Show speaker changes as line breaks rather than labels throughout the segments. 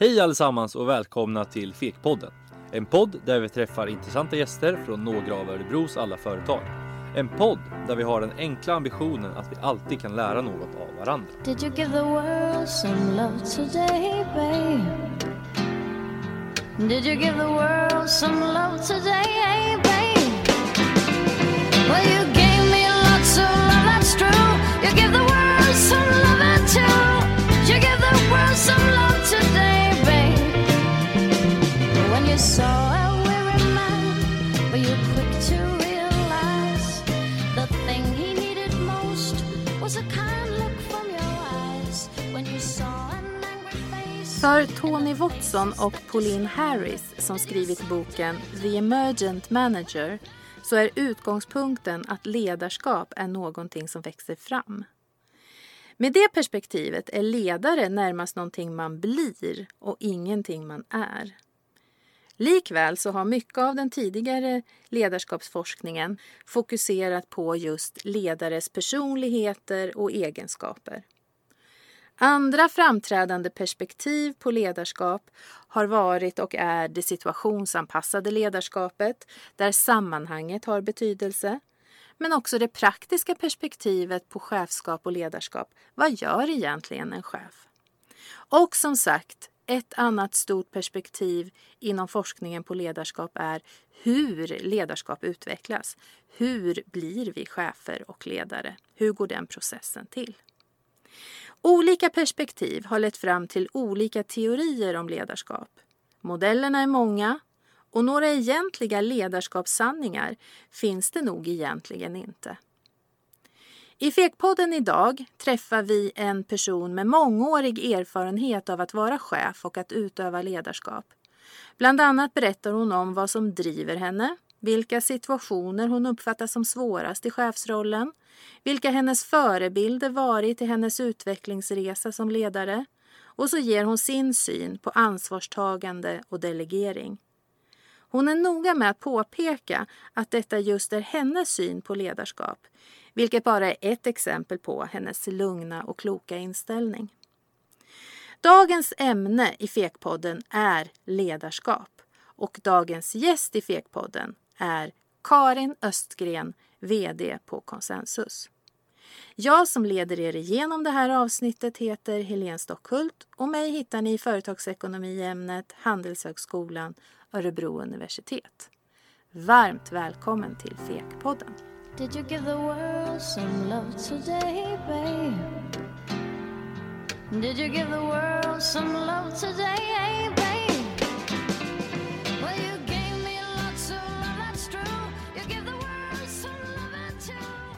Hej allesammans och välkomna till Fekpodden. En podd där vi träffar intressanta gäster från några av Örebros alla företag. En podd där vi har den enkla ambitionen att vi alltid kan lära något av varandra.
Did you give the world some love today, babe? Did you give the world some love today, babe? Well, you face?
För Tony Watson och Pauline Harris som skrivit boken The Emergent Manager så är utgångspunkten att ledarskap är någonting som växer fram. Med det perspektivet är ledare närmast någonting man blir och ingenting man är. Likväl så har mycket av den tidigare ledarskapsforskningen fokuserat på just ledares personligheter och egenskaper. Andra framträdande perspektiv på ledarskap har varit och är det situationsanpassade ledarskapet där sammanhanget har betydelse. Men också det praktiska perspektivet på chefskap och ledarskap. Vad gör egentligen en chef? Och som sagt, ett annat stort perspektiv inom forskningen på ledarskap är hur ledarskap utvecklas. Hur blir vi chefer och ledare? Hur går den processen till? Olika perspektiv har lett fram till olika teorier om ledarskap. Modellerna är många och några egentliga ledarskapssanningar finns det nog egentligen inte. I Fekpodden idag träffar vi en person med mångårig erfarenhet av att vara chef och att utöva ledarskap. Bland annat berättar hon om vad som driver henne, vilka situationer hon uppfattar som svårast i chefsrollen, vilka hennes förebilder varit i hennes utvecklingsresa som ledare och så ger hon sin syn på ansvarstagande och delegering. Hon är noga med att påpeka att detta just är hennes syn på ledarskap, vilket bara är ett exempel på hennes lugna och kloka inställning. Dagens ämne i Fekpodden är ledarskap och dagens gäst i Fekpodden är Karin Östgren, VD på Consensus. Jag som leder er igenom det här avsnittet heter Helene Stockhult och mig hittar ni i företagsekonomiämnet Handelshögskolan Örebro universitet. Varmt välkommen till Fekpodden.
Did you give the world some love today, babe? Did you give the world some love today, babe?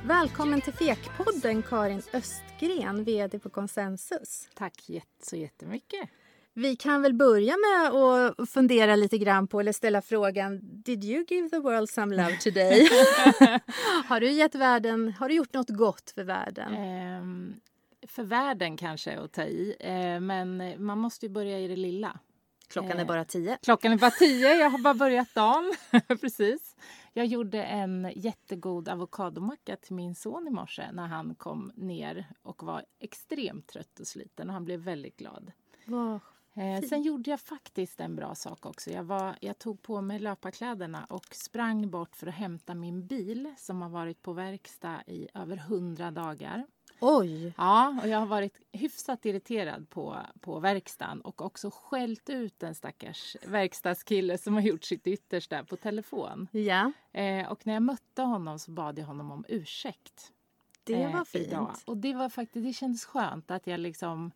Välkommen till Fekpodden Karin Östgren, VD på Consensus.
Tack jätte, så jättemycket.
Vi kan väl börja med att fundera lite grann på, eller ställa frågan, did you give the world some love today? har du gett världen, har du gjort något gott för världen?
Ehm, för världen kanske att ta i, eh, men man måste ju börja i det lilla.
Klockan är
eh,
bara tio.
Klockan är bara tio, jag har bara börjat dagen. Precis. Jag gjorde en jättegod avokadomacka till min son i morse när han kom ner och var extremt trött och sliten och han blev väldigt glad.
Vad
Eh, sen gjorde jag faktiskt en bra sak också. Jag, var, jag tog på mig löparkläderna och sprang bort för att hämta min bil som har varit på verkstad i över hundra dagar.
Oj!
Ja, och jag har varit hyfsat irriterad på, på verkstaden och också skällt ut en stackars verkstadskille som har gjort sitt yttersta på telefon.
Ja,
Eh, och när jag mötte honom så bad jag honom om ursäkt.
det
eh,
var fint.
idag. Och det var faktiskt, det kändes skönt att jag liksom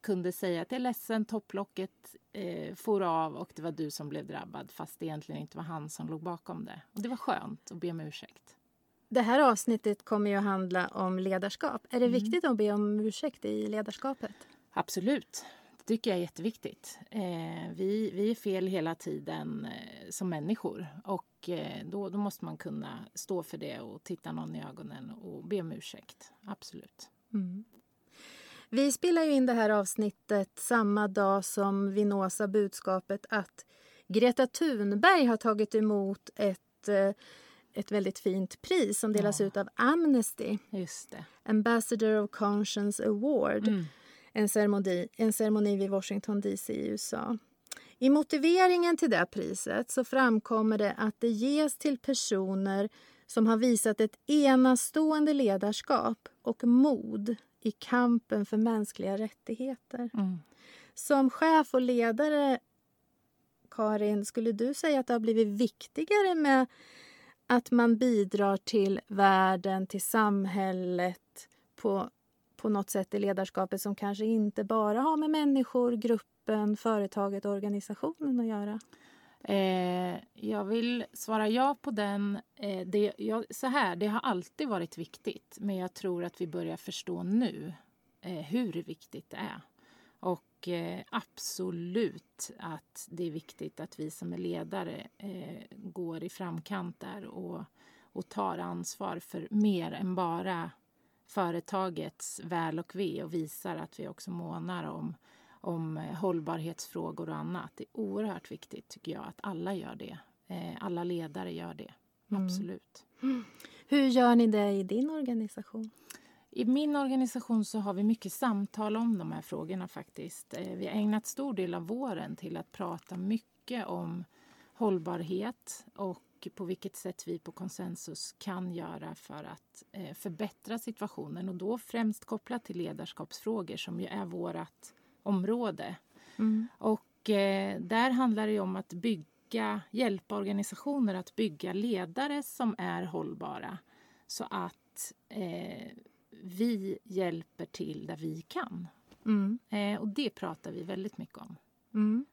kunde säga att jag är ledsen, topplocket eh, for av och det var du som blev drabbad fast det egentligen inte var han som låg bakom det. Och det var skönt att be om ursäkt.
Det här avsnittet kommer ju att handla om ledarskap. Är det
Mm.
viktigt att be om ursäkt i ledarskapet?
Absolut. Det tycker jag är jätteviktigt. Eh, vi, vi är fel hela tiden eh, som människor och eh, då, då måste man kunna stå för det och titta någon i ögonen och be om ursäkt. Absolut.
Vi spelar ju in det här avsnittet samma dag som vi nås av budskapet att Greta Thunberg har tagit emot ett, ett väldigt fint pris som delas
Ja.
ut av Amnesty.
Just det.
Ambassador of Conscience Award.
Mm.
en ceremoni, en ceremoni vid Washington DC i USA. I motiveringen till det priset så framkommer det att det ges till personer som har visat ett enastående ledarskap och mod i kampen för mänskliga rättigheter.
Mm.
Som chef och ledare, Karin, skulle du säga att det har blivit viktigare med att man bidrar till världen, till samhället på, på något sätt i ledarskapet som kanske inte bara har med människor, gruppen, företaget och organisationen att göra?
Eh, jag vill svara ja på den. Eh, det, jag, så här, det har alltid varit viktigt men jag tror att vi börjar förstå nu eh, hur viktigt det är. Och eh, absolut att det är viktigt att vi som är ledare eh, går i framkant där och, och tar ansvar för mer än bara företagets väl och ve och visar att vi också månar om, om eh, hållbarhetsfrågor och annat. Det är oerhört viktigt tycker jag att alla gör det. Alla ledare gör det.
Mm.
Absolut.
Hur gör ni det i din organisation?
I min organisation så har vi mycket samtal om de här frågorna faktiskt. Eh, Vi har ägnat stor del av våren till att prata mycket om hållbarhet och på vilket sätt vi på konsensus kan göra för att eh, förbättra situationen och då främst kopplat till ledarskapsfrågor som ju är vårt område. Och eh, där handlar det om att bygga, hjälpa organisationer att bygga ledare som är hållbara så att eh, vi hjälper till där vi kan.
Mm.
Eh, och det pratar vi väldigt mycket om.
Mm.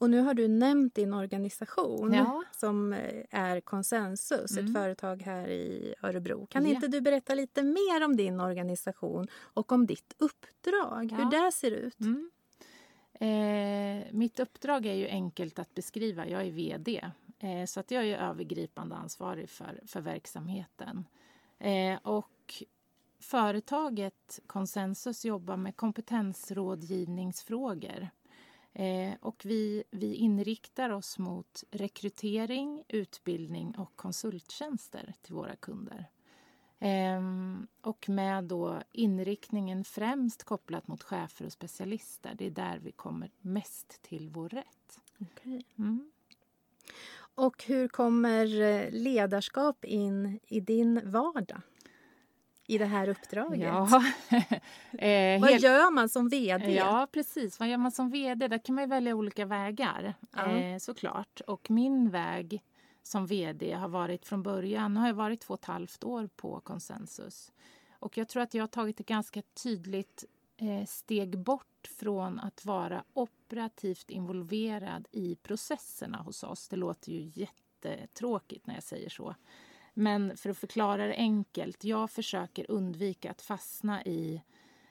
Och nu har du nämnt din organisation
Ja.
som eh, är Konsensus, ett
Mm.
företag här i Örebro. Kan
Ja.
inte du berätta lite mer om din organisation och om ditt uppdrag, hur
Ja.
det ser ut?
Mm. Eh, mitt uppdrag är ju enkelt att beskriva. Jag är vd. Eh, så att jag är övergripande ansvarig för, för verksamheten. Eh, och företaget Consensus jobbar med kompetensrådgivningsfrågor. Eh, och vi, vi inriktar oss mot rekrytering, utbildning och konsulttjänster till våra kunder. Ehm, och med då inriktningen främst kopplat mot chefer och specialister. Det är där vi kommer mest till vår rätt.
Okej.
Mm.
Och hur kommer eh, ledarskap in i din vardag? I det här uppdraget?
Ja. eh,
Vad
helt-
gör man som vd?
Ja, precis. Vad gör man som vd? Där kan man välja olika vägar,
Ja.
eh, såklart. Och min väg som vd har varit från början, har jag varit två och ett halvt år på Consensus. Och jag tror att jag har tagit ett ganska tydligt eh, steg bort från att vara operativt involverad i processerna hos oss. Det låter ju jättetråkigt när jag säger så. Men för att förklara det enkelt, jag försöker undvika att fastna i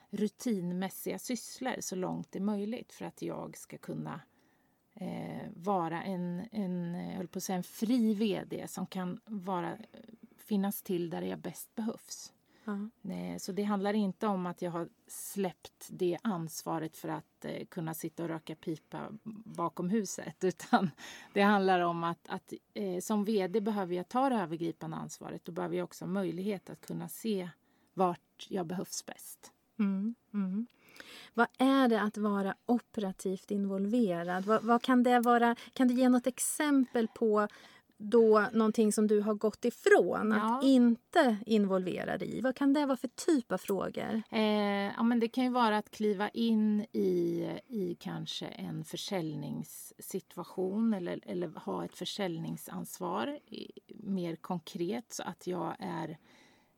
rutinmässiga sysslor så långt det är möjligt för att jag ska kunna eh, vara en, en, eh, jag på att säga en fri vd som kan vara, finnas till där jag bäst behövs.
Ja.
Nej, Så det handlar inte om att jag har släppt det ansvaret för att eh, kunna sitta och röka pipa bakom huset. Utan det handlar om att, att eh, som vd behöver jag ta det övergripande ansvaret. Då behöver jag också ha möjlighet att kunna se vart jag behövs bäst.
Mm, mm. Vad är det att vara operativt involverad? Vad, vad kan det vara? Kan du ge något exempel på då någonting som du har gått ifrån att
Ja.
inte involvera dig i? Vad kan det vara för typ av frågor?
Eh, ja, men det kan ju vara att kliva in i, i kanske en försäljningssituation eller, eller ha ett försäljningsansvar i, mer konkret så att jag är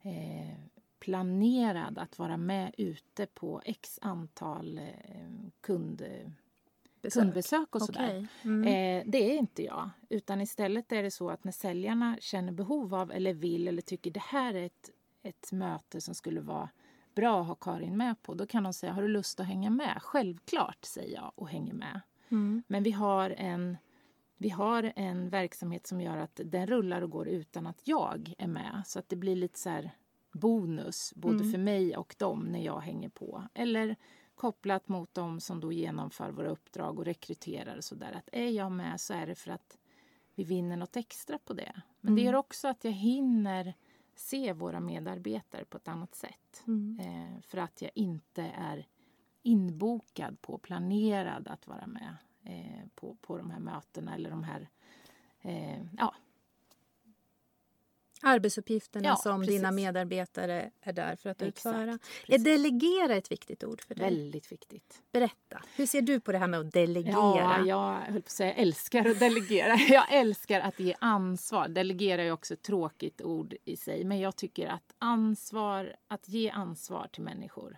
eh, planerad att vara med ute på x antal eh, kund,
Besök?
kundbesök och sådär.
Okej. Mm.
Eh, det är inte jag. Utan istället är det så att när säljarna känner behov av eller vill eller tycker det här är ett, ett möte som skulle vara bra att ha Karin med på. Då kan de säga, har du lust att hänga med? Självklart, säger jag och hänger med.
Mm.
Men vi har en, vi har en verksamhet som gör att den rullar och går utan att jag är med. Så att det blir lite så här bonus både
Mm.
för mig och dem när jag hänger på. Eller kopplat mot dem som då genomför våra uppdrag och rekryterar och sådär. Att är jag med så är det för att vi vinner något extra på det. Men det
Mm.
gör också att jag hinner se våra medarbetare på ett annat sätt.
Mm.
Eh, för att jag inte är inbokad på, planerad att vara med eh, på, på de här mötena eller de här eh, ja,
Arbetsuppgifterna
Ja,
som
precis.
dina medarbetare är där för att
Exakt,
utföra. Är
precis.
delegera ett viktigt ord för dig?
väldigt viktigt.
Berätta. Hur ser du på det här med att delegera?
Ja, jag höll på att säga älskar att delegera. Jag älskar att ge ansvar. Delegera är också ett tråkigt ord i sig, men jag tycker att ansvar, att ge ansvar till människor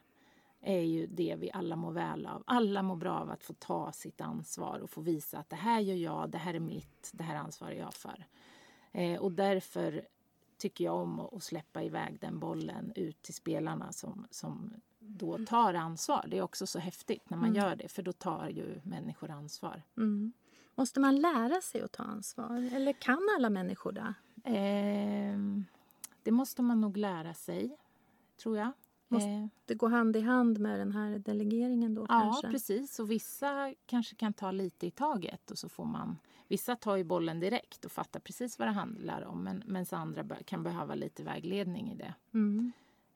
är ju det vi alla mår väl av. Alla mår bra av att få ta sitt ansvar och få visa att det här gör jag, det här är mitt, det här ansvarar jag för. Eh, och därför tycker jag om att släppa iväg den bollen ut till spelarna som, som då tar ansvar. Det är också så häftigt när man gör det, för då tar ju människor ansvar.
Mm. Måste man lära sig att ta ansvar? Eller kan alla människor det?
Ehm, det måste man nog lära sig, tror jag.
Måste-
Eh,
Det går hand i hand med den här delegeringen då
ja,
kanske?
precis. Och vissa kanske kan ta lite i taget och så får man... Vissa tar ju bollen direkt och fattar precis vad det handlar om men medan andra kan behöva lite vägledning i det.
Mm.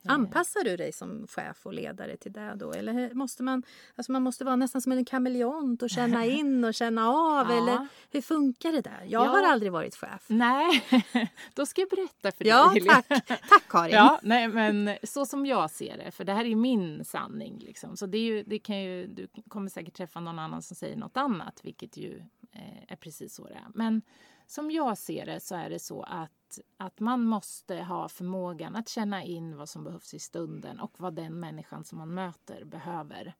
Eh,
Anpassar du dig som chef och ledare till det då? Eller måste man, alltså man måste vara nästan som en kameleont och känna in och känna av?
Ja.
Eller hur funkar det där? Jag
Ja.
har aldrig varit chef.
Nej, då ska jag berätta för
Ja,
dig.
Tack. Tack Karin.
Ja, nej, men så som jag ser det, för det här är min sanning. Liksom. Så det ju, det kan ju, du kommer säkert träffa någon annan som säger något annat, vilket ju är precis så det är. Men som jag ser det så är det så att, att man måste ha förmågan att känna in vad som behövs i stunden och vad den människan som man möter behöver.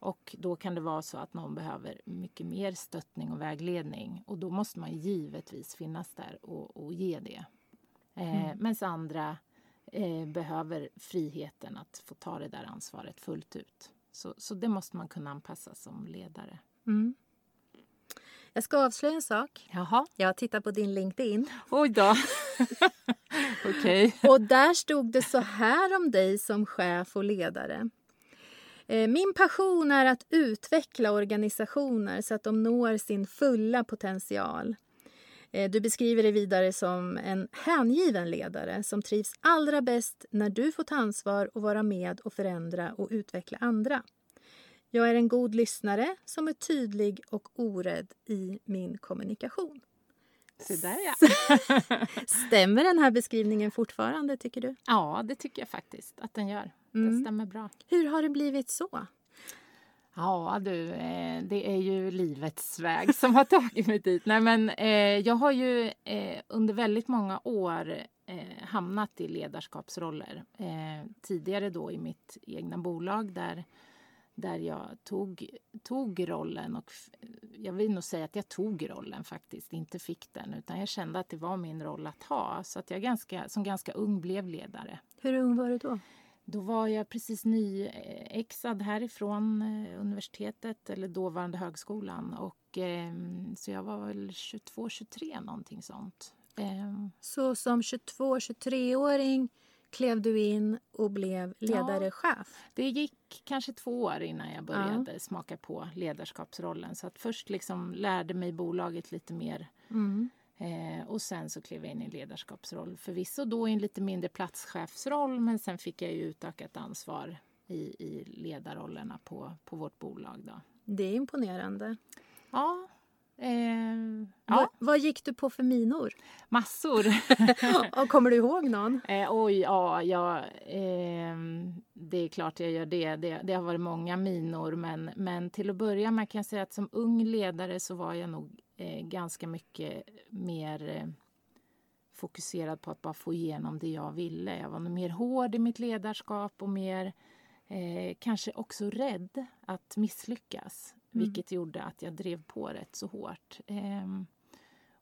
Och då kan det vara så att någon behöver mycket mer stöttning och vägledning och då måste man givetvis finnas där och, och ge det. Eh,
Mm.
Medan andra eh, behöver friheten att få ta det där ansvaret fullt ut. Så, så det måste man kunna anpassa som ledare.
Mm. Jag ska avslöja en sak.
Jaha,
Jag tittat på din LinkedIn
oj då. Okej.
och där stod det så här om dig som chef och ledare. Eh, Min passion är att utveckla organisationer så att de når sin fulla potential. Eh, Du beskriver dig vidare som en hängiven ledare som trivs allra bäst när du får ta ansvar och vara med och förändra och utveckla andra. Jag är en god lyssnare som är tydlig och orädd i min kommunikation.
Så där ja.
Stämmer den här beskrivningen fortfarande, tycker du?
Ja, det tycker jag faktiskt att den gör. Det
Mm.
stämmer bra.
Hur har det blivit så?
Ja du, eh, det är ju livets väg som har tagit mig dit. Nej, men, eh, jag har ju eh, under väldigt många år hamnat i ledarskapsroller. Tidigare då i mitt egna bolag där, där jag tog, tog rollen och jag vill nog säga att jag tog rollen faktiskt, inte fick den utan jag kände att det var min roll att ha. Så att jag ganska, som ganska ung blev ledare.
Hur ung var du då?
Då var jag precis nyexad härifrån eh, universitetet eller dåvarande högskolan. Och, eh, så jag var väl 22-23 någonting sånt. Eh,
Så som 22-23-åring klev du in och blev ledare-chef.
det gick kanske två år innan jag började smaka på ledarskapsrollen. Så att först liksom lärde mig bolaget lite mer
Mm.
Eh, och sen så klev jag in i en ledarskapsroll. Förvisso då i en lite mindre platschefsroll men sen fick jag ju utökat ansvar i, i ledarrollerna på, på vårt bolag. Då.
Det är imponerande.
Ja, eh,
Vad,
ja
vad gick du på för minor?
massor.
Och kommer du ihåg någon?
eh, oj, ja, ja ehm, det är klart jag gör det. det. Det har varit många minor men, men till att börja med kan jag säga att som ung ledare så var jag nog eh, ganska mycket mer eh, fokuserad på att bara få igenom det jag ville. Jag var mer hård i mitt ledarskap och mer eh, kanske också rädd att misslyckas.
Mm.
Vilket gjorde att jag drev på rätt så hårt. Ehm,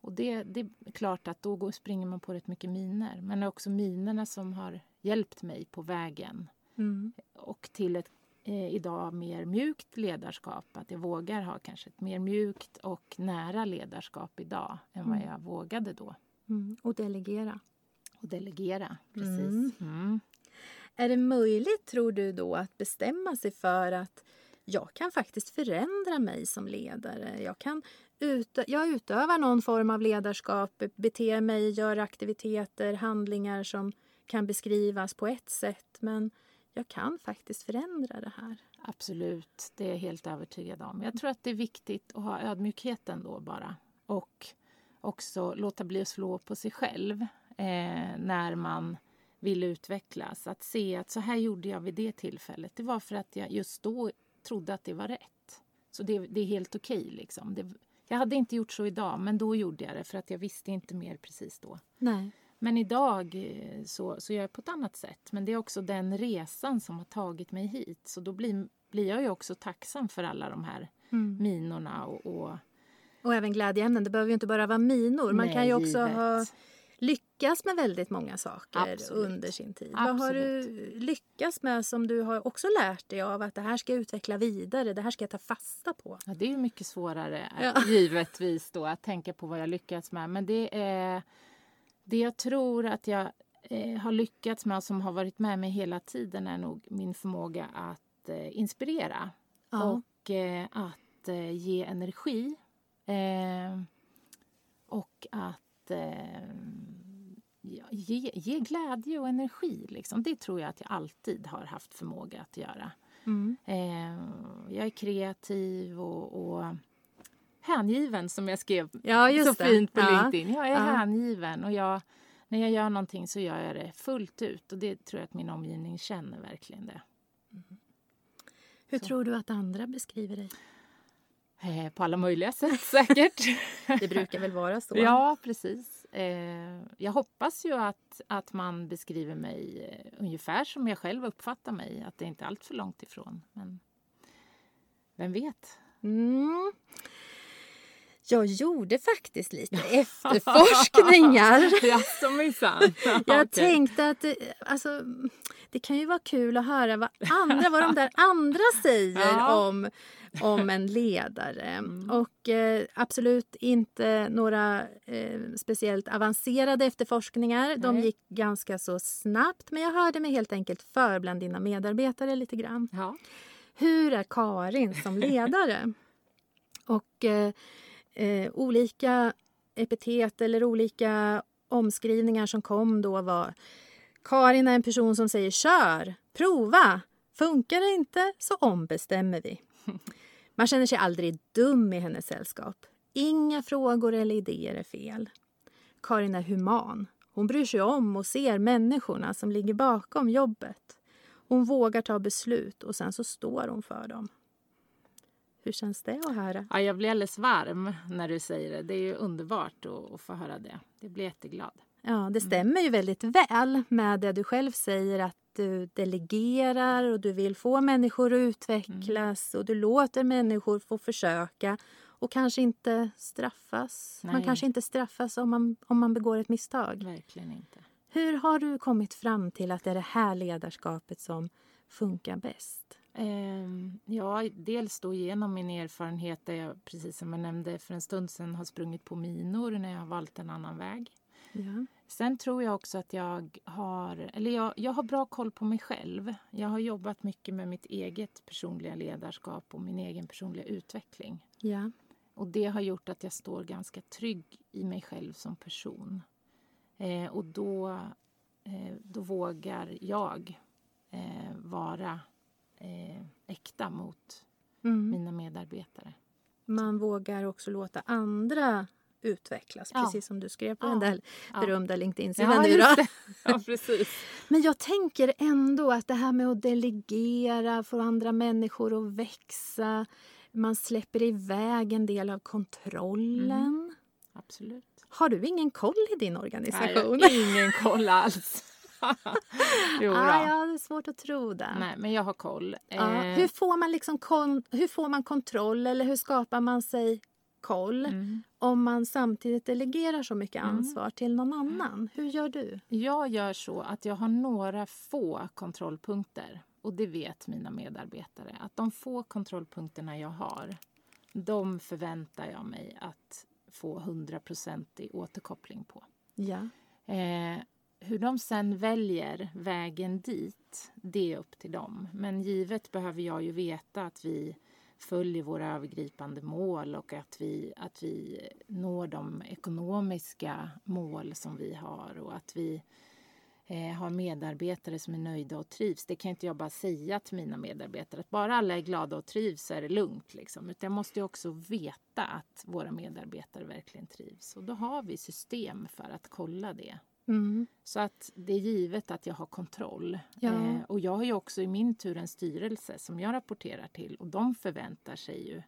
och det, det är klart att då går, springer man på rätt mycket miner. Men det är också minerna som har hjälpt mig på vägen
Mm.
och till ett eh, idag mer mjukt ledarskap. Att jag vågar ha kanske ett mer mjukt och nära ledarskap idag än vad
Mm.
jag vågade då.
Mm. Och delegera.
Och delegera, precis.
Mm.
Mm.
Är det möjligt, tror du, då att bestämma sig för att jag kan faktiskt förändra mig som ledare. Jag, kan ut, jag utövar någon form av ledarskap, beter mig, gör aktiviteter, handlingar som kan beskrivas på ett sätt. Men jag kan faktiskt förändra det här.
Absolut, det är jag helt övertygad om. Jag tror att det är viktigt att ha ödmjukheten då bara. Och också låta bli att slå på sig själv eh, när man vill utvecklas. Att se att så här gjorde jag vid det tillfället. Det var för att jag just då trodde att det var rätt. Så det, det är helt okej. Okay, liksom. Det, jag hade inte gjort så idag, men då gjorde jag det för att jag visste inte mer precis då.
Nej.
Men idag eh, så, så gör jag på ett annat sätt. Men det är också den resan som har tagit mig hit. Så då blir, blir jag ju också tacksam för alla de här
Mm.
minorna och, och
Och även glädjeämnen. Det behöver ju inte bara vara minor. Man
Nej,
kan ju också
givet.
ha lyckats med väldigt många saker
Absolut.
under sin tid. Vad har du lyckats med som du har också lärt dig av att det här ska jag utveckla vidare, det här ska jag ta fasta på?
Ja, det är ju mycket svårare eh,
Ja.
givetvis då att tänka på vad jag lyckats med. Men det är det jag tror att jag eh, har lyckats med och som har varit med mig hela tiden är nog min förmåga att eh, inspirera
Ja.
och att ge energi. Och att eh, ja, ge, ge glädje och energi. Liksom. Det tror jag att jag alltid har haft förmåga att göra.
Mm.
Eh, jag är kreativ och, och hängiven som jag skrev
Ja,
så
det.
fint på
Ja.
LinkedIn. Jag är
Ja.
hängiven och jag, när jag gör någonting så gör jag det fullt ut och det tror jag att min omgivning känner verkligen det.
Hur
Så.
tror du att andra beskriver dig?
Eh, på alla möjliga sätt säkert.
Det brukar väl vara så?
ja, precis. Eh, jag hoppas ju att, att man beskriver mig eh, ungefär som jag själv uppfattar mig. Att det inte är allt för långt ifrån. Men vem vet?
Mm. Jag gjorde faktiskt lite efterforskningar.
Jaså minsann.
Jag tänkte att det, alltså, det kan ju vara kul att höra vad andra, vad de där andra säger
Ja.
om, om en ledare.
Mm.
Och eh, absolut inte några eh, speciellt avancerade efterforskningar. De
Nej.
gick ganska så snabbt men jag hörde mig helt enkelt för bland dina medarbetare lite grann.
Ja.
Hur är Karin som ledare? Och eh, eh, olika epitet eller olika omskrivningar som kom då var Karin är en person som säger kör, prova, funkar det inte så ombestämmer vi. Man känner sig aldrig dum i hennes sällskap. Inga frågor eller idéer är fel. Karin är human. Hon bryr sig om och ser människorna som ligger bakom jobbet. Hon vågar ta beslut och sen så står hon för dem. Hur känns det att höra?
Ja, jag blir alldeles varm när du säger det. Det är underbart att, att få höra det. Jag blir jätteglad.
Ja, det stämmer ju väldigt väl med det du själv säger att du delegerar och du vill få människor att utvecklas och du låter människor få försöka och kanske inte straffas. Man
Nej.
kanske inte straffas om man, om man begår ett misstag.
Verkligen inte.
Hur har du kommit fram till att det är det här ledarskapet som funkar bäst?
Ehm, ja, dels då genom min erfarenhet där jag, precis som jag nämnde för en stund sedan, har sprungit på minor när jag har valt en annan väg.
Ja.
Sen tror jag också att jag har, eller jag, jag har bra koll på mig själv. Jag har jobbat mycket med mitt eget personliga ledarskap och min egen personliga utveckling.
Ja.
Och det har gjort att jag står ganska trygg i mig själv som person. Eh, och då, eh, då vågar jag eh, vara eh, äkta mot
Mm.
mina medarbetare.
Man vågar också låta andra utvecklas,
Ja.
precis som du skrev på
Ja.
den där
Ja.
berömda LinkedIn-sidan nu då.
Ja, precis.
Men jag tänker ändå att det här med att delegera, få andra människor att växa, man släpper iväg en del av kontrollen.
Absolut.
Har du ingen koll i din
Nej,
organisation?
har ingen koll alls. jo,
ah, ja, det är svårt att tro det.
Nej, men jag har koll.
Ja,
Eh,
hur, får man liksom kon- hur får man kontroll eller hur skapar man sig koll
mm.
om man samtidigt delegerar så mycket
Mm.
ansvar till någon annan? Hur gör du?
Jag gör så att jag har några få kontrollpunkter. Och det vet mina medarbetare. Att de få kontrollpunkterna jag har, de förväntar jag mig att få 100% återkoppling på.
Ja.
Eh, hur de sen väljer vägen dit, det är upp till dem. Men givet behöver jag ju veta att vi följer våra övergripande mål och att vi, att vi når de ekonomiska mål som vi har och att vi eh, har medarbetare som är nöjda och trivs. Det kan inte jag bara säga till mina medarbetare. Att bara alla är glada och trivs så är det lugnt. Liksom. Utan jag måste också veta att våra medarbetare verkligen trivs. Och då har vi system för att kolla det.
Mm.
Så att det är givet att jag har kontroll.
Ja.
Eh, och jag har ju också i min tur en styrelse som jag rapporterar till och de förväntar sig ju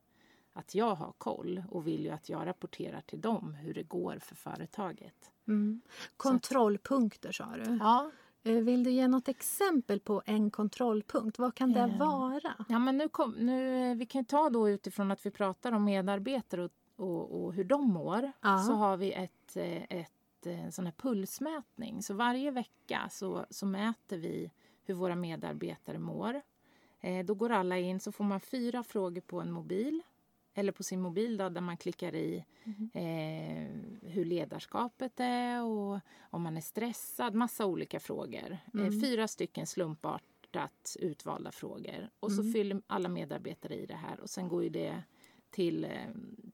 att jag har koll och vill ju att jag rapporterar till dem hur det går för företaget.
Mm. Kontrollpunkter sa du.
Ja,
Eh, Vill du ge något exempel på en kontrollpunkt? Vad kan det
Eh,
vara?
ja men nu, kom, nu eh, vi kan ta då utifrån att vi pratar om medarbetare och, och, och hur de mår.
Ja.
Så har vi ett, eh, ett, eh, en sån här pulsmätning. Så varje vecka så, så mäter vi hur våra medarbetare mår. Eh, då går alla in så får man fyra frågor på en mobil. Eller på sin mobil då, där man klickar i eh, hur ledarskapet är och om man är stressad. Massa olika frågor. Eh, fyra stycken slumpartat utvalda frågor. Och så fyller alla medarbetare i det här och sen går ju det till, eh,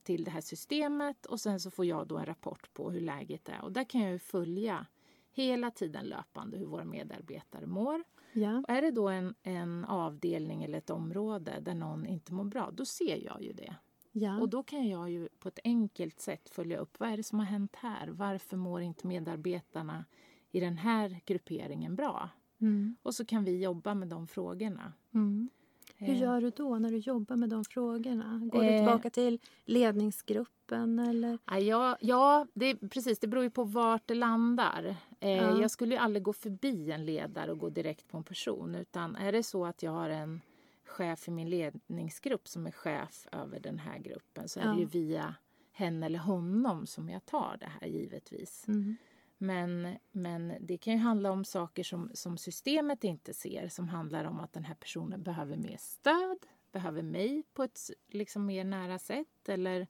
till det här systemet och sen så får jag då en rapport på hur läget är. Och där kan jag ju följa hela tiden löpande hur våra medarbetare mår.
Ja.
Och är det då en, en avdelning eller ett område där någon inte mår bra, då ser jag ju det.
Ja.
Och då kan jag ju på ett enkelt sätt följa upp vad är det som har hänt här. Varför mår inte medarbetarna i den här grupperingen bra?
Mm.
Och så kan vi jobba med de frågorna.
Mm. Hur
Eh,
gör du då när du jobbar med de frågorna? Går du
Eh.
tillbaka till ledningsgruppen eller?
Ja, ja, ja det, precis. Det beror ju på vart det landar. Eh,
Ja.
Jag skulle ju aldrig gå förbi en ledare och gå direkt på en person. Utan är det så att jag har en chef i min ledningsgrupp som är chef över den här gruppen så är
Ja.
det ju via henne eller honom som jag tar det här givetvis.
Mm.
Men, men det kan ju handla om saker som, som systemet inte ser. Som handlar om att den här personen behöver mer stöd, behöver mig på ett liksom, mer nära sätt. Eller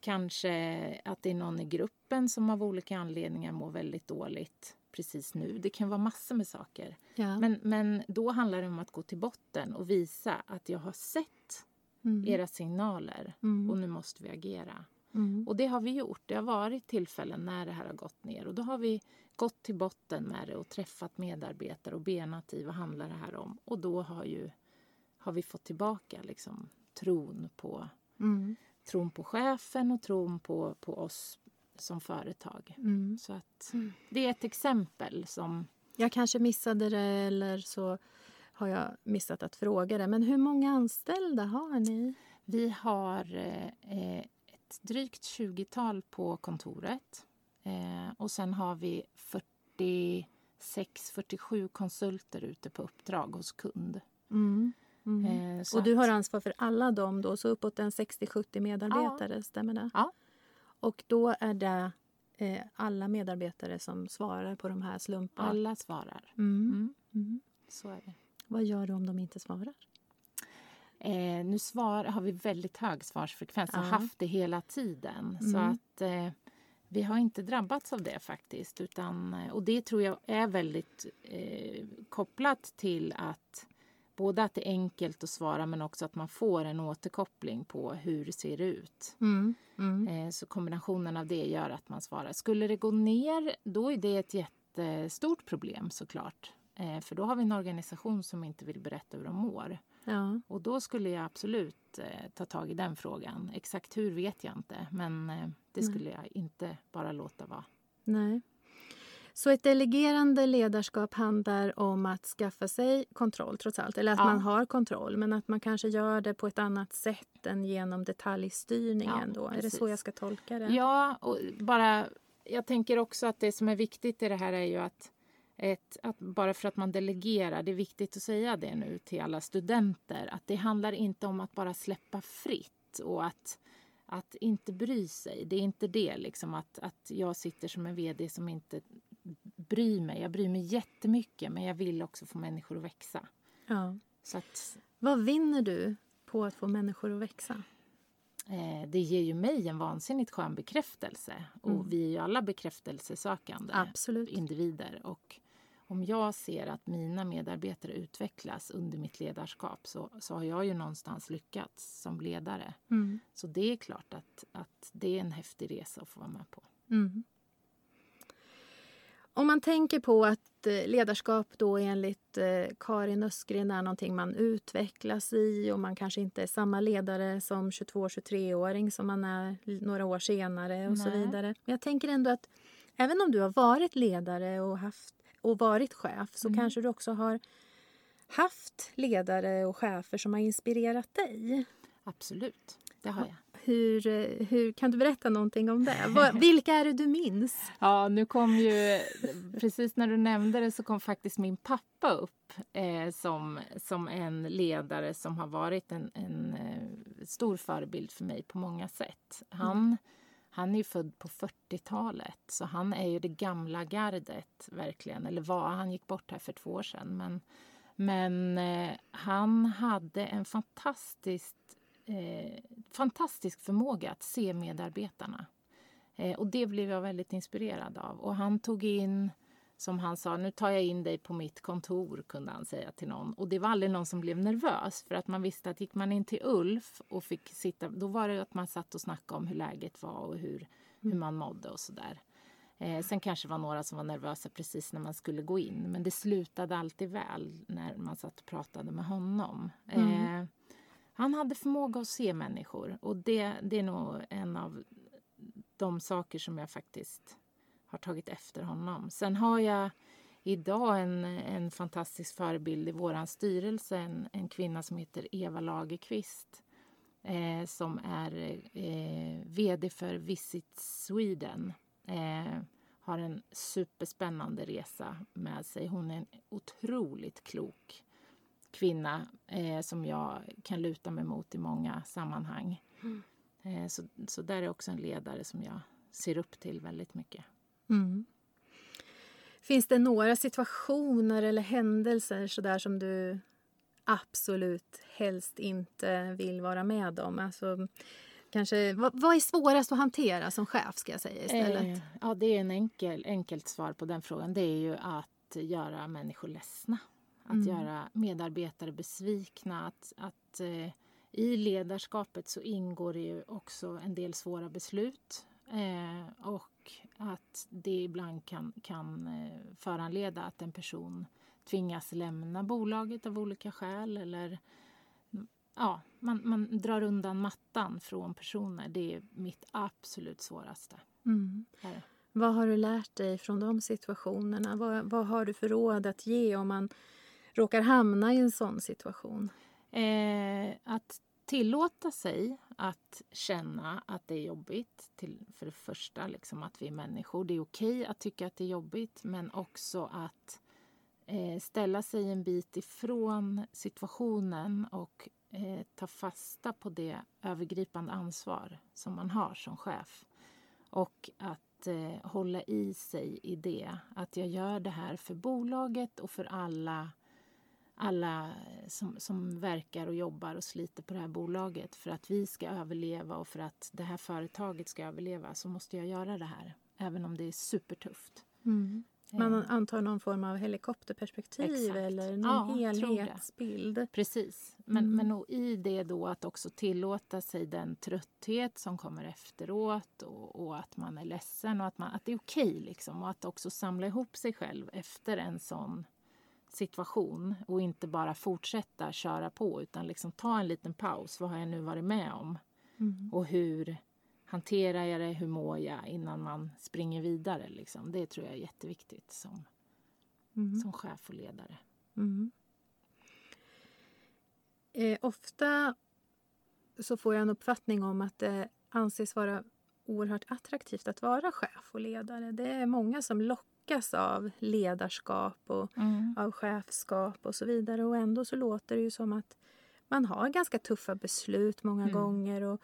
kanske att det är någon i gruppen som av olika anledningar mår väldigt dåligt precis nu. Det kan vara massor med saker.
Ja.
Men, men då handlar det om att gå till botten och visa att jag har sett
Mm.
era signaler
Mm.
och nu måste vi agera.
Mm.
Och det har vi gjort. Det har varit tillfällen när det här har gått ner och då har vi gått till botten med det och träffat medarbetare och benat i vad handlar det här om. Och då har, ju, har vi fått tillbaka liksom, tron, på,
Mm.
tron på chefen och tron på, på oss som företag.
Mm.
Så att det är ett exempel som...
Jag kanske missade det eller så har jag missat att fråga det. Men hur många anställda har ni?
Vi har eh, ett drygt 20-tal på kontoret. Eh, och sen har vi 46-47 konsulter ute på uppdrag hos kund.
Mm. Mm.
Eh, så
Och du har ansvar för alla dem då, så uppåt en 60-70 medarbetare, stämmer det?
Ja.
Och då är det eh, alla medarbetare som svarar på de här slumparna?
Alla svarar.
Mm.
Mm,
Mm.
så är det.
Vad gör du om de inte svarar?
Eh, nu svar, har vi väldigt hög svarsfrekvens och
Ja.
haft det hela tiden. Så
Mm.
att eh, vi har inte drabbats av det faktiskt. Utan, och det tror jag är väldigt eh, kopplat till att både att det är enkelt att svara men också att man får en återkoppling på hur det ser ut.
Mm. Mm.
Eh, så kombinationen av det gör att man svarar. Skulle det gå ner, då är det ett jättestort problem såklart. Eh, för då har vi en organisation som inte vill berätta hur de mår.
Ja.
Och då skulle jag absolut eh, ta tag i den frågan. Exakt hur vet jag inte, men eh, det
Nej.
skulle jag inte bara låta vara.
Nej. Så ett delegerande ledarskap handlar om att skaffa sig kontroll trots allt. Eller att
Ja.
man har kontroll men att man kanske gör det på ett annat sätt än genom detaljstyrningen.
Ja,
då. Är det så jag ska tolka det?
Ja, och bara, jag tänker också att det som är viktigt i det här är ju att, ett, att bara för att man delegerar, det är viktigt att säga det nu till alla studenter, att det handlar inte om att bara släppa fritt och att, att inte bry sig. Det är inte det liksom att, att jag sitter som en vd som inte bryr mig. Jag bryr mig jättemycket men jag vill också få människor att växa.
Ja.
Så att
Vad vinner du på att få människor att växa?
Eh, det ger ju mig en vansinnigt skön bekräftelse. Och vi är ju alla bekräftelsesökande
Absolut.
individer. Och om jag ser att mina medarbetare utvecklas under mitt ledarskap så, så har jag ju någonstans lyckats som ledare.
Mm.
Så det är klart att, att det är en häftig resa att få vara med på.
Mm. Om man tänker på att eh, ledarskap då enligt eh, Karin Östgren är någonting man utvecklas i och man kanske inte är samma ledare som 22-23-åring som man är några år senare och så
Nej.
vidare. Men jag tänker ändå att även om du har varit ledare och, haft, och varit chef så kanske du också har haft ledare och chefer som har inspirerat dig.
Absolut, det har jag.
Hur, eh, hur, kan du berätta någonting om det? Vilka är det du minns?
Ja, nu kom ju, precis när du nämnde det så kom faktiskt min pappa upp eh, som, som en ledare som har varit en, en eh, stor förebild för mig på många sätt. Han, han är ju född på 40-talet så han är ju det gamla gardet verkligen, eller var, han gick bort här för två år sedan. Men, men eh, han hade en fantastiskt, eh, fantastisk förmåga att se medarbetarna. Eh, och det blev jag väldigt inspirerad av. Och han tog in, som han sa, nu tar jag in dig på mitt kontor, kunde han säga till någon. Och det var aldrig någon som blev nervös, för att man visste att gick man in till Ulf och fick sitta, då var det att man satt och snackade om hur läget var och hur, hur man mådde och sådär. Eh, sen kanske det var några som var nervösa precis när man skulle gå in, men det slutade alltid väl när man satt och pratade med honom. Eh, han hade förmåga att se människor och det, det är nog en av de saker som jag faktiskt har tagit efter honom. Sen har jag idag en, en fantastisk förebild i vår styrelse, en, en kvinna som heter Eva Lagerqvist eh, som är eh, vd för Visit Sweden. Eh, har en superspännande resa med sig. Hon är en otroligt klok kvinna eh, som jag kan luta mig mot i många sammanhang. Eh, så, så där är också en ledare som jag ser upp till väldigt mycket.
Mm. Finns det några situationer eller händelser så där som du absolut helst inte vill vara med om? Alltså, kanske, vad, vad är svårast att hantera som chef ska jag säga istället?
Eh, ja, det är en enkel, enkelt svar på den frågan. Det är ju att göra människor ledsna. Att
Mm.
göra medarbetare besvikna. Att, att eh, I ledarskapet så ingår det ju också en del svåra beslut. Eh, och att det ibland kan, kan eh, föranleda att en person tvingas lämna bolaget av olika skäl. Eller ja, man, man drar undan mattan från personer. Det är mitt absolut svåraste.
Mm. Vad har du lärt dig från de situationerna? Vad, vad har du för råd att ge om man råkar hamna i en sån situation?
Eh, att tillåta sig att känna att det är jobbigt. Till, för det första, liksom att vi är människor. Det är okej att tycka att det är jobbigt men också att eh, ställa sig en bit ifrån situationen och eh, ta fasta på det övergripande ansvar som man har som chef. Och att eh, hålla i sig i det. Att jag gör det här för bolaget och för alla alla som, som verkar och jobbar och sliter på det här bolaget. För att vi ska överleva och för att det här företaget ska överleva så måste jag göra det här. Även om det är supertufft.
Man
Eh,
antar någon form av helikopterperspektiv
Exakt.
eller någon
Ja,
helhetsbild.
Precis. Men,
Mm.
men och i det då att också tillåta sig den trötthet som kommer efteråt och, och att man är ledsen och att, man, att det är okej. liksom. Och att också samla ihop sig själv efter en sån situation och inte bara fortsätta köra på utan liksom ta en liten paus. Vad har jag nu varit med om? Och hur hanterar jag det? Hur mår jag innan man springer vidare? Liksom. Det tror jag är jätteviktigt som, som chef och ledare.
Mm. Eh, ofta så får jag en uppfattning om att det anses vara oerhört attraktivt att vara chef och ledare. Det är många som lockas av ledarskap och av chefskap och så vidare. Och ändå så låter det ju som att man har ganska tuffa beslut många gånger. Och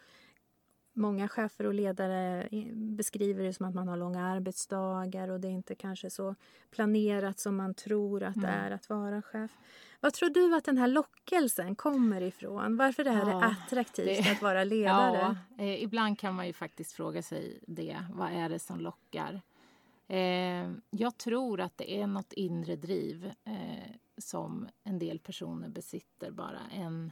Många chefer och ledare beskriver det som att man har långa arbetsdagar och det är inte kanske så planerat som man tror att det är att vara chef. Vad tror du att den här lockelsen kommer ifrån? Varför det här
Ja,
är attraktivt
det-
att vara ledare?
Ja, eh, ibland kan man ju faktiskt fråga sig det. Vad är det som lockar? Eh, jag tror att det är något inre driv eh, som en del personer besitter bara. En,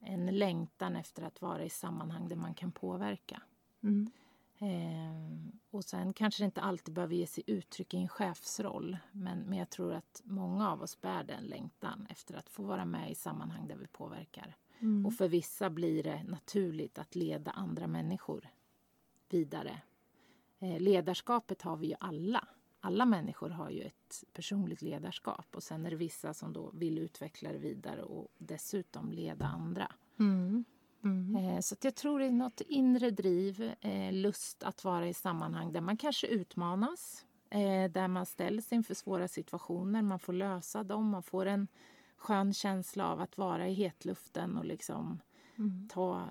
en längtan efter att vara i sammanhang där man kan påverka.
Mm.
Eh, och sen kanske det inte alltid behöver ge sig uttryck i en chefsroll. Men, men jag tror att många av oss bär den längtan efter att få vara med i sammanhang där vi påverkar.
Mm.
Och för vissa blir det naturligt att leda andra människor vidare. Eh, ledarskapet har vi ju alla. Alla människor har ju ett personligt ledarskap och sen är det vissa som då vill utveckla det vidare och dessutom leda andra.
Mm. Mm.
Eh, Så jag tror det är något inre driv, eh, lust att vara i sammanhang där man kanske utmanas, där man ställs inför svåra situationer, man får lösa dem, man får en skön känsla av att vara i hetluften och liksom
Mm.
ta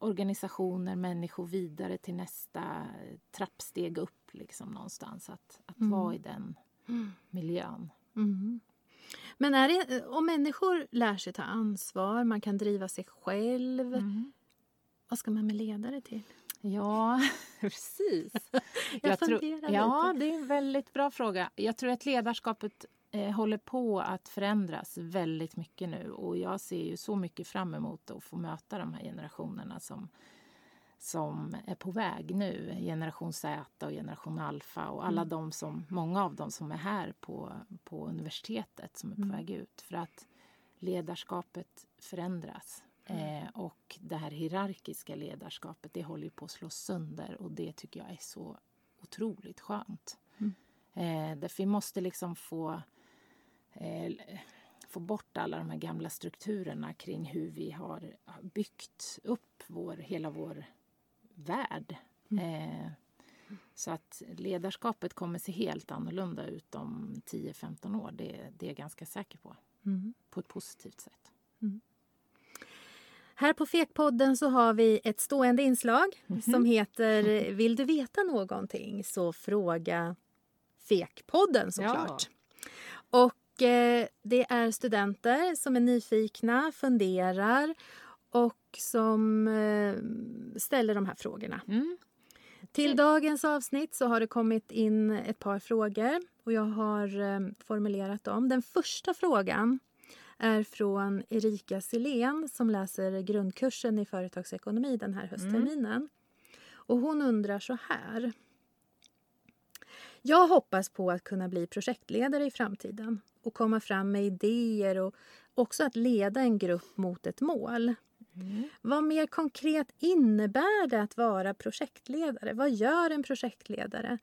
organisationer, människor vidare till nästa trappsteg upp liksom någonstans. Att, att
Mm.
vara i den miljön.
Mm. Men är det, om människor lär sig ta ansvar, man kan driva sig själv,
Mm.
vad ska man med ledare till?
Ja, precis.
Jag
tror-
funderar
Ja,
lite.
det är en väldigt bra fråga. Jag tror att ledarskapet eh, håller på att förändras väldigt mycket nu och jag ser ju så mycket fram emot att få möta de här generationerna som, som är på väg nu. Generation Z och generation Alfa och alla de som, många av dem som är här på, på universitetet som är på väg ut. För att ledarskapet förändras. Eh, och det här hierarkiska ledarskapet det håller ju på att slås sönder och det tycker jag är så otroligt skönt. Eh, därför vi måste liksom få, eh, få bort alla de här gamla strukturerna kring hur vi har byggt upp vår, hela vår värld. Eh, så att ledarskapet kommer se helt annorlunda ut om 10-15 år. Det, det är jag ganska säker på.
Mm.
På ett positivt sätt.
Här på Fekpodden så har vi ett stående inslag som heter Vill du veta någonting så fråga Fekpodden såklart. Och eh, det är studenter som är nyfikna, funderar och som eh, ställer de här frågorna.
Mm.
Till dagens avsnitt så har det kommit in ett par frågor och jag har eh, formulerat dem. Den första frågan är från Erika Silén som läser grundkursen i företagsekonomi den här höstterminen. Och hon undrar så här. Jag hoppas på att kunna bli projektledare i framtiden och komma fram med idéer och också att leda en grupp mot ett mål. Vad mer konkret innebär det att vara projektledare? Vad gör en projektledare?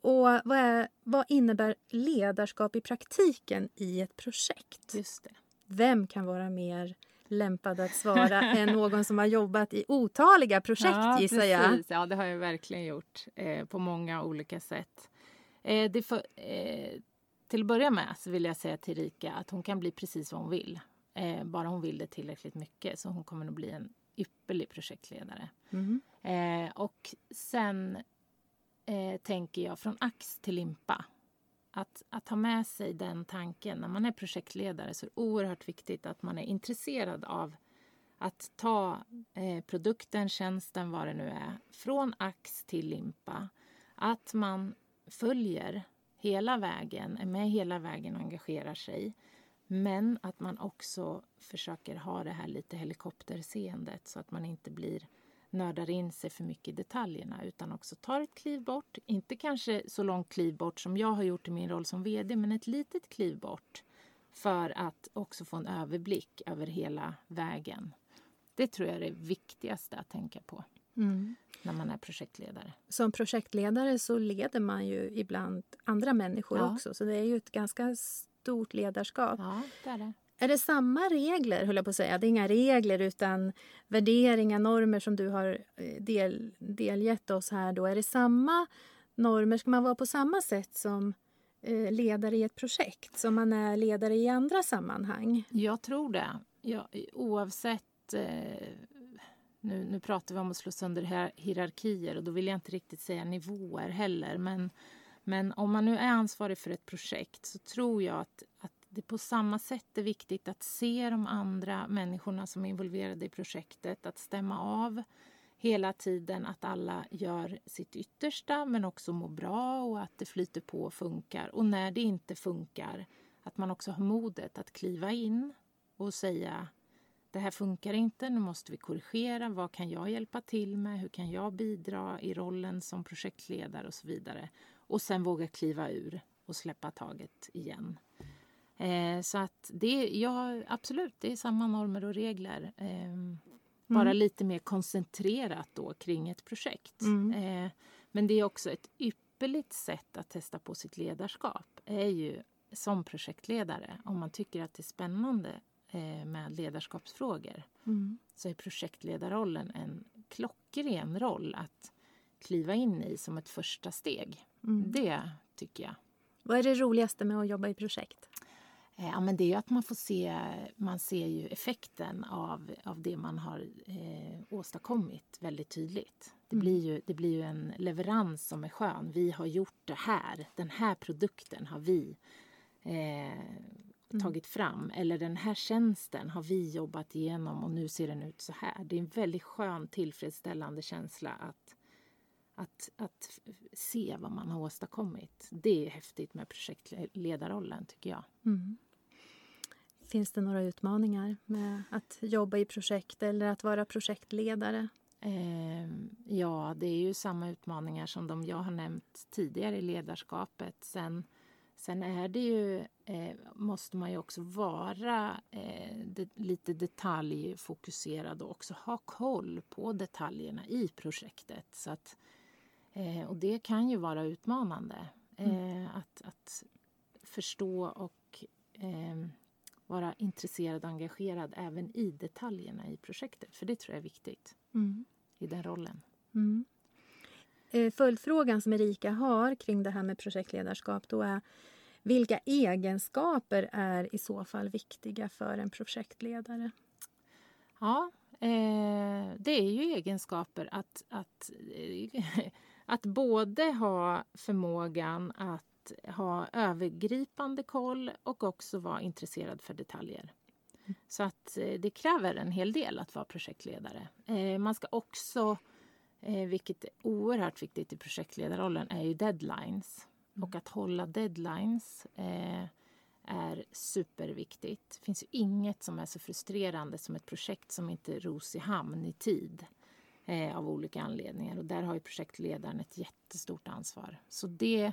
Och vad, är, vad innebär ledarskap i praktiken i ett projekt?
Just det.
Vem kan vara mer lämpad att svara än någon som har jobbat i otaliga projekt gissar jag?
precis. Ja, det har jag verkligen gjort eh, på många olika sätt. Eh, det för, eh, till att börja med så vill jag säga till Rika att hon kan bli precis vad hon vill. Eh, bara hon vill det tillräckligt mycket så hon kommer att bli en ypperlig projektledare. Eh, och sen eh, tänker jag från ax till limpa. Att, att ha med sig den tanken när man är projektledare så är det oerhört viktigt att man är intresserad av att ta eh, produkten, tjänsten, vad det nu är, från ax till limpa. Att man följer hela vägen, är med hela vägen och engagerar sig. Men att man också försöker ha det här lite helikopterseendet så att man inte blir nördar in sig för mycket i detaljerna utan också tar ett kliv bort. Inte kanske så långt kliv bort som jag har gjort i min roll som vd men ett litet kliv bort för att också få en överblick över hela vägen. Det tror jag är det viktigaste att tänka på
Mm.
när man är projektledare.
Som projektledare så leder man ju ibland andra människor
Ja.
också så det är ju ett ganska stort ledarskap.
Ja, det är det.
Är det samma regler, höll jag på att säga? Det är inga regler utan värderingar, normer som du har eh, del, delgett oss här då. Är det samma normer? Ska man vara på samma sätt som eh, ledare i ett projekt som man är ledare i andra sammanhang?
Jag tror det. Ja, oavsett... Eh, nu, nu pratar vi om att slå sönder hierarkier och då vill jag inte riktigt säga nivåer heller. Men, men om man nu är ansvarig för ett projekt så tror jag att, att det på samma sätt är viktigt att se de andra människorna som är involverade i projektet. Att stämma av hela tiden att alla gör sitt yttersta men också mår bra och att det flyter på och funkar. Och när det inte funkar, att man också har modet att kliva in och säga det här funkar inte, nu måste vi korrigera. Vad kan jag hjälpa till med? Hur kan jag bidra i rollen som projektledare och så vidare. Och sen våga kliva ur och släppa taget igen. Eh, så att det, ja, absolut, det är samma normer och regler. Eh, bara lite mer koncentrerat då kring ett projekt. Eh, men det är också ett ypperligt sätt att testa på sitt ledarskap. är ju som projektledare, om man tycker att det är spännande med ledarskapsfrågor så är projektledarrollen en klockren roll att kliva in i som ett första steg. Det tycker jag.
Vad är det roligaste med att jobba i projekt?
Eh, Ja, men det är att man får se, man ser ju effekten av, av det man har eh, åstadkommit väldigt tydligt. Det, blir ju, det blir ju en leverans som är skön. Vi har gjort det här. Den här produkten har vi eh, tagit fram. Eller den här tjänsten har vi jobbat igenom och nu ser den ut så här. Det är en väldigt skön tillfredsställande känsla att, att, att se vad man har åstadkommit. Det är häftigt med projektledarrollen tycker jag.
Finns det några utmaningar med att jobba i projekt eller att vara projektledare?
Eh, ja, det är ju samma utmaningar som de jag har nämnt tidigare i ledarskapet. Sen, sen är det ju, eh, måste man ju också vara eh, de, lite detaljfokuserad och också ha koll på detaljerna i projektet. Så att, eh, och det kan ju vara utmanande. Eh, att, att förstå och eh, vara intresserad och engagerad även i detaljerna i projektet. För det tror jag är viktigt i den rollen.
Eh, Eh, följdfrågan som Erika har kring det här med projektledarskap då är vilka egenskaper är i så fall viktiga för en projektledare?
Ja, eh, det är ju egenskaper att, att, eh, att både ha förmågan att ha övergripande koll och också vara intresserad för detaljer. Så att eh, det kräver en hel del att vara projektledare. Eh, man ska också, eh, vilket är oerhört viktigt i projektledarrollen, är ju deadlines. Och att hålla deadlines eh, är superviktigt. Det finns ju inget som är så frustrerande som ett projekt som inte ros i hamn i tid eh, av olika anledningar. Och där har ju projektledaren ett jättestort ansvar. Så det,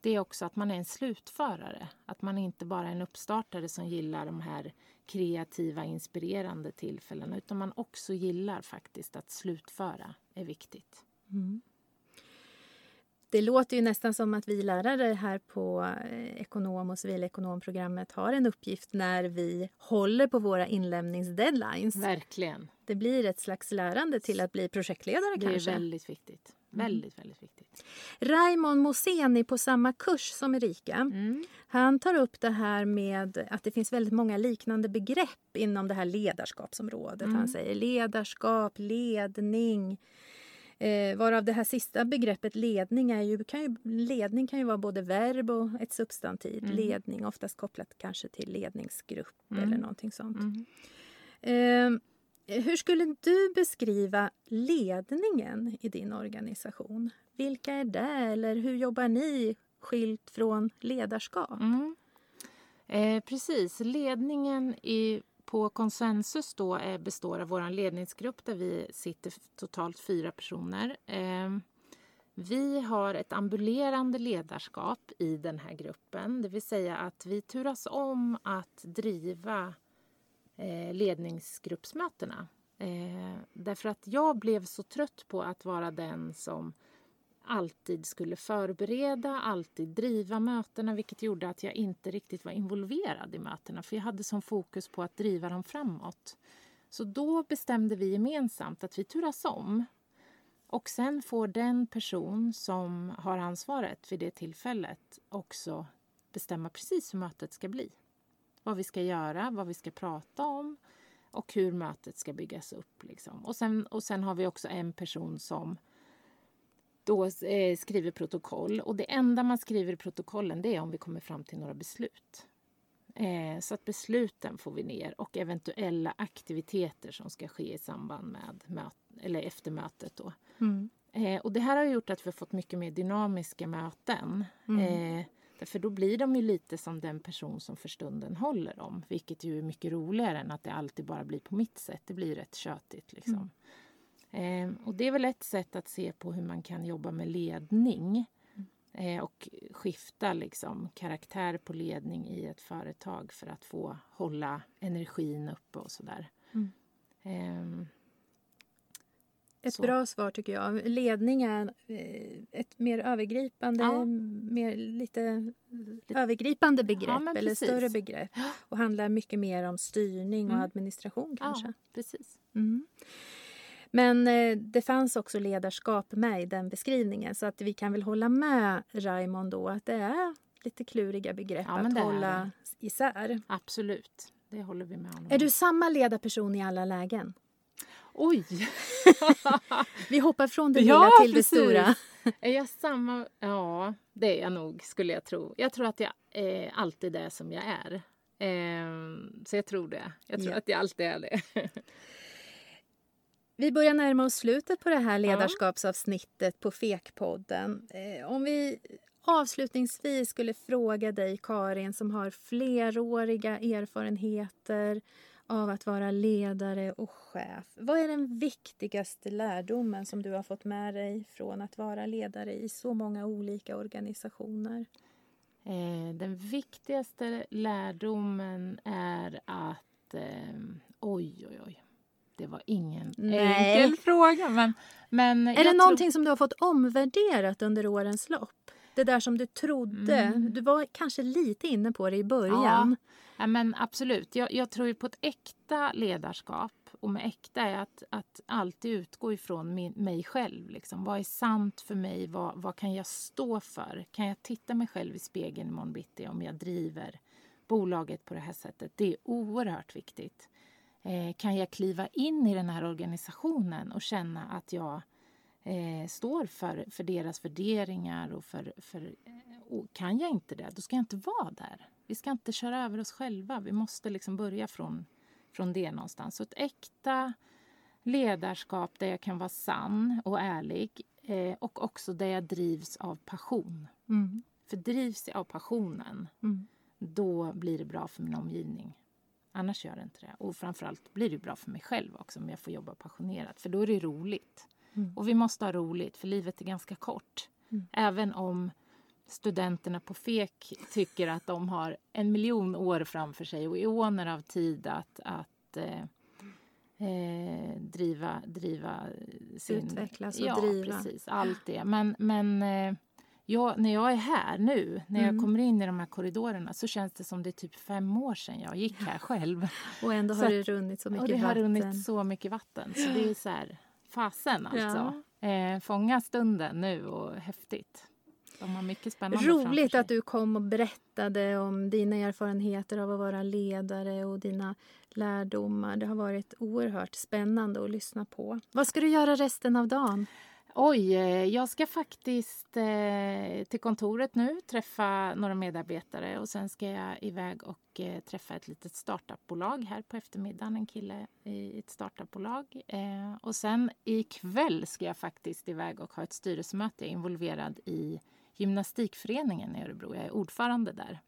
det är också att man är en slutförare. Att man inte bara är en uppstartare som gillar de här kreativa, inspirerande tillfällena utan man också gillar faktiskt att slutföra är viktigt.
Det låter ju nästan som att vi lärare här på eh, ekonom och civilekonomprogrammet har en uppgift när vi håller på våra inlämningsdeadlines.
Verkligen.
Det blir ett slags lärande till att bli projektledare
Det
kanske.
är väldigt viktigt. Väldigt, väldigt viktigt.
Raimon Moseni på samma kurs som Erika. Han tar upp det här med att det finns väldigt många liknande begrepp inom det här ledarskapsområdet. Han säger ledarskap, ledning. Eh, varav det här sista begreppet ledning är ju, kan ju, ledning kan ju vara både verb och ett substantiv. Ledning, oftast kopplat kanske till ledningsgrupp eller någonting sånt. Eh, hur skulle du beskriva ledningen i din organisation? Vilka är det eller hur jobbar ni skilt från ledarskap? Mm.
Eh, precis. Ledningen i, på konsensus då är, består av vår ledningsgrupp där vi sitter totalt fyra personer. Eh, vi har ett ambulerande ledarskap i den här gruppen. Det vill säga att vi turas om att driva eh, Eh, ledningsgruppsmötena. Eh, därför att jag blev så trött på att vara den som alltid skulle förbereda, alltid driva mötena vilket gjorde att jag inte riktigt var involverad i mötena för jag hade som fokus på att driva dem framåt. Så då bestämde vi gemensamt att vi turas om och sen får den person som har ansvaret vid det tillfället också bestämma precis hur mötet ska bli. Vad vi ska göra, vad vi ska prata om och hur mötet ska byggas upp. Liksom. Och, sen, och sen har vi också en person som då eh, skriver protokoll. Och det enda man skriver i protokollen det är om vi kommer fram till några beslut. Eh, så att besluten får vi ner och eventuella aktiviteter som ska ske i samband med möt, eller efter mötet. Då. Eh, och det här har gjort att vi har fått mycket mer dynamiska möten. Eh, För då blir de ju lite som den person som för stunden håller dem. Vilket ju är mycket roligare än att det alltid bara blir på mitt sätt. Det blir rätt tjötigt. Liksom. Eh, och det är väl ett sätt att se på hur man kan jobba med ledning. Eh, och skifta liksom, karaktär på ledning i ett företag för att få hålla energin uppe och sådär.
Mm.
Eh,
Ett
Så.
bra svar tycker jag. Ledning är eh, ett mer övergripande,
Ja.
mer lite övergripande begrepp
men
eller större begrepp och handlar mycket mer om styrning och
Mm.
administration kanske.
ja, precis.
Mm. Men eh, det fanns också ledarskap med i den beskrivningen så att vi kan väl hålla med Raimond då att det är lite kluriga begrepp
Ja,
att hålla isär.
Absolut. Det håller vi med honom
Är
om.
du samma ledarperson i alla lägen?
Oj!
Vi hoppar från det
Ja,
lilla till
precis.
det stora.
Är jag samma? Ja, det är jag nog skulle jag tro. Jag tror att jag eh, alltid är som jag är. Eh, så jag tror det. Jag tror
Ja.
att jag alltid är det.
Vi börjar närma oss slutet på det här ledarskapsavsnittet på Fekpodden. Eh, om vi avslutningsvis skulle fråga dig, Karin, som har fleråriga erfarenheter av att vara ledare och chef. Vad är den viktigaste lärdomen som du har fått med dig från att vara ledare i så många olika organisationer?
Eh, den viktigaste lärdomen är att... Eh, oj, oj, oj. Det var ingen
Nej.
enkel fråga. Men, men
Är det någonting som du har fått omvärderat under årens lopp? Det där som du trodde.
Mm.
Du var kanske lite inne på det i början.
Ja, men absolut. Jag, jag tror ju på ett äkta ledarskap. Och med äkta är att, att alltid utgå ifrån min, mig själv. Liksom. Vad är sant för mig? Vad, vad kan jag stå för? Kan jag titta mig själv i spegeln imorgon bitti om jag driver bolaget på det här sättet? Det är oerhört viktigt. Eh, kan jag kliva in i den här organisationen och känna att jag eh, står för, för deras värderingar och för, för eh, och kan jag inte det, då ska jag inte vara där. Vi ska inte köra över oss själva. Vi måste liksom börja från, från det någonstans. Så ett äkta ledarskap där jag kan vara sann och ärlig eh, och också där jag drivs av passion.
Mm.
För drivs jag av passionen,
Mm.
då blir det bra för min omgivning. Annars gör det inte det. Och framförallt blir det bra för mig själv också om jag får jobba passionerat. För då är det roligt.
Mm.
Och vi måste ha roligt, för livet är ganska kort.
Mm.
Även om studenterna på FEK tycker att de har en miljon år framför sig och eoner av tid att, att eh, eh, driva, driva sin...
Utvecklas och
ja,
driva.
precis. Allt det. Men, men eh, jag, när jag är här nu, när
Mm.
jag kommer in i de här korridorerna så känns det som det är typ fem år sedan jag gick här själv.
Och ändå
Så
har
att-
det runnit så mycket
och det har
vatten.
runnit så mycket vatten. Så det är så här, fasen alltså. Eh, fånga stunden nu och häftigt. De har mycket spännande
Roligt att du kom och berättade om dina erfarenheter av att vara ledare och dina lärdomar. Det har varit oerhört spännande att lyssna på. Vad ska du göra resten av dagen?
Oj, eh, jag ska faktiskt eh, till kontoret nu, träffa några medarbetare och sen ska jag iväg och eh, träffa ett litet startupbolag här på eftermiddagen. En kille i ett startupbolag. Eh, och sen ikväll ska jag faktiskt iväg och ha ett styrelsemöte. Jag är involverad i gymnastikföreningen i Örebro. Jag är ordförande där.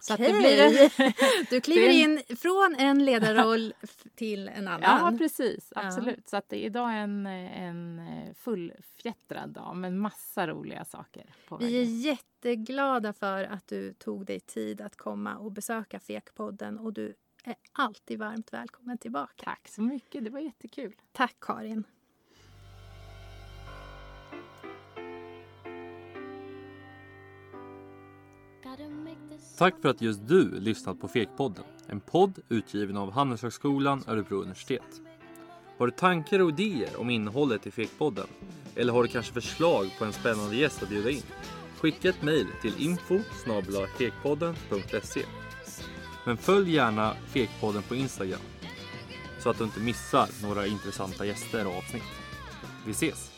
Så att det blir-
Du kliver
är
in från en ledarroll till en
Ja,
annan.
precis.
Ja.
Absolut. Så att det är idag en, en fullfjättrad dag med massa roliga saker på
Vi är jätteglada för att du tog dig tid att komma och besöka Fekpodden och du är alltid varmt välkommen tillbaka.
Tack så mycket. Det var jättekul.
Tack Karin.
Tack för att just du lyssnat på Fekpodden. En podd utgiven av Handelshögskolan Örebro universitet. Har du tankar och idéer om innehållet i Fekpodden? Eller har du kanske förslag på en spännande gäst att bjuda in? Skicka ett mejl till info Men följ gärna Fekpodden på Instagram så att du inte missar några intressanta gäster och avsnitt. Vi ses!